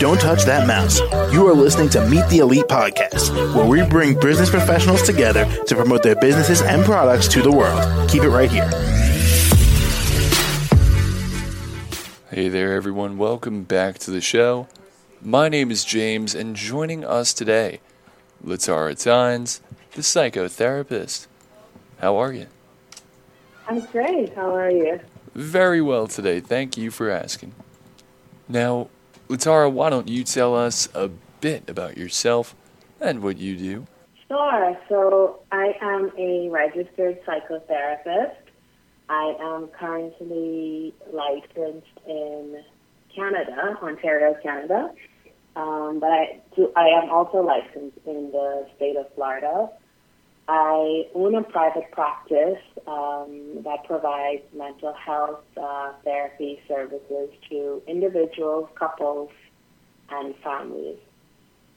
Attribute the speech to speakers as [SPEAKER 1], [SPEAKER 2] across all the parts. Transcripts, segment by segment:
[SPEAKER 1] Don't touch that mouse. You are listening to Meet the Elite podcast, where we bring business professionals together to promote their businesses and products to the world. Keep it right here.
[SPEAKER 2] Hey there, everyone. Welcome back to the show. My name is James, and joining us today, LaTarra Tynes, the psychotherapist. How are you?
[SPEAKER 3] I'm great. How are you?
[SPEAKER 2] Very well today. Thank you for asking. Now, LaTarra, why don't you tell us a bit about yourself and what you do?
[SPEAKER 3] Sure. So, I am a registered psychotherapist. I am currently licensed in Canada, Ontario, Canada. Um, but I do, I am also licensed in the state of Florida. I own a private practice um, that provides mental health uh, therapy services to individuals, couples, and families.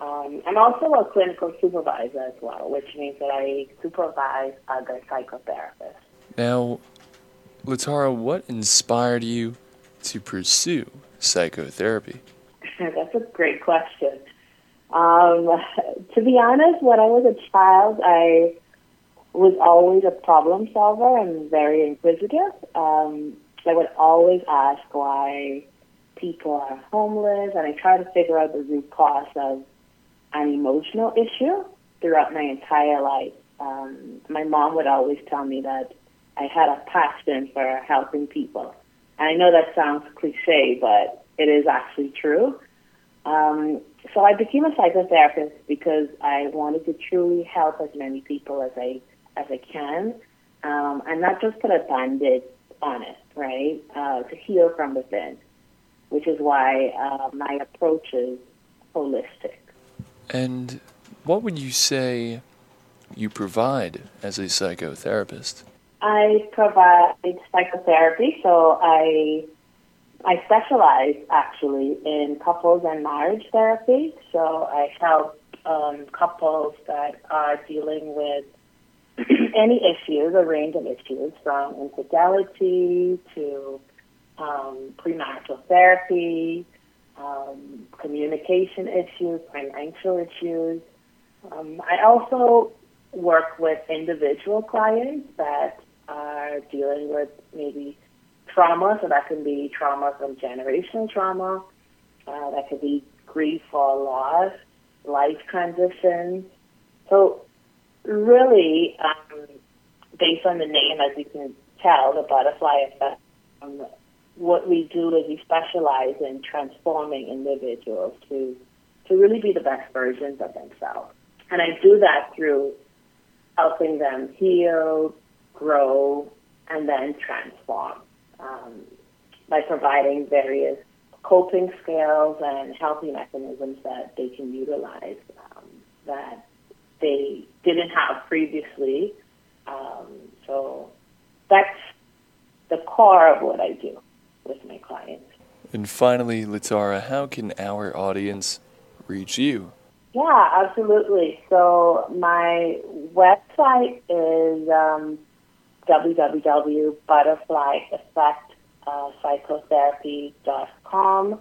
[SPEAKER 3] Um, I'm also a clinical supervisor as well, which means that I supervise other psychotherapists.
[SPEAKER 2] Now, LaTarra, what inspired you to pursue psychotherapy?
[SPEAKER 3] That's a great question. Um, to be honest, when I was a child, I was always a problem solver and very inquisitive. Um, I would always ask why people are homeless, and I try to figure out the root cause of an emotional issue throughout my entire life. Um, my mom would always tell me that I had a passion for helping people. And I know that sounds cliche, but it is actually true. Um, so I became a psychotherapist because I wanted to truly help as many people as I as I can, um, and not just put a band-aid on it, right? Uh, to heal from within, which is why uh, my approach is holistic.
[SPEAKER 2] And what would you say you provide as a psychotherapist?
[SPEAKER 3] I provide psychotherapy, so I I specialize actually in couples and marriage therapy. So I help um, couples that are dealing with any issues, a range of issues, from infidelity to um, premarital therapy, um, communication issues, financial issues. Um, I also work with individual clients that are dealing with maybe trauma, so that can be trauma from generational trauma, uh, that could be grief or loss, life transitions. So, really, um, based on the name, as you can tell, the butterfly effect, um, what we do is we specialize in transforming individuals to to really be the best versions of themselves. And I do that through helping them heal, grow, and then transform um, by providing various coping skills and healthy mechanisms that they can utilize um, that they didn't have previously. Um, so that's the core of what I do with my clients.
[SPEAKER 2] And finally, LaTarra, how can our audience reach you?
[SPEAKER 3] Yeah, absolutely. So my website is um, www.butterflyeffectpsychotherapy.com. Uh,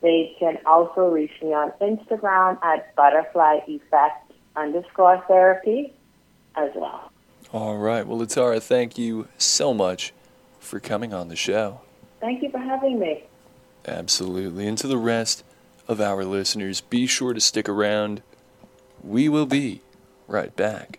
[SPEAKER 3] they can also reach me on Instagram at butterfly effect underscore therapy as well.
[SPEAKER 2] All right. Well, LaTarra, thank you so much for coming on the show.
[SPEAKER 3] Thank you for having me.
[SPEAKER 2] Absolutely. And to the rest of our listeners, be sure to stick around. We will be right back.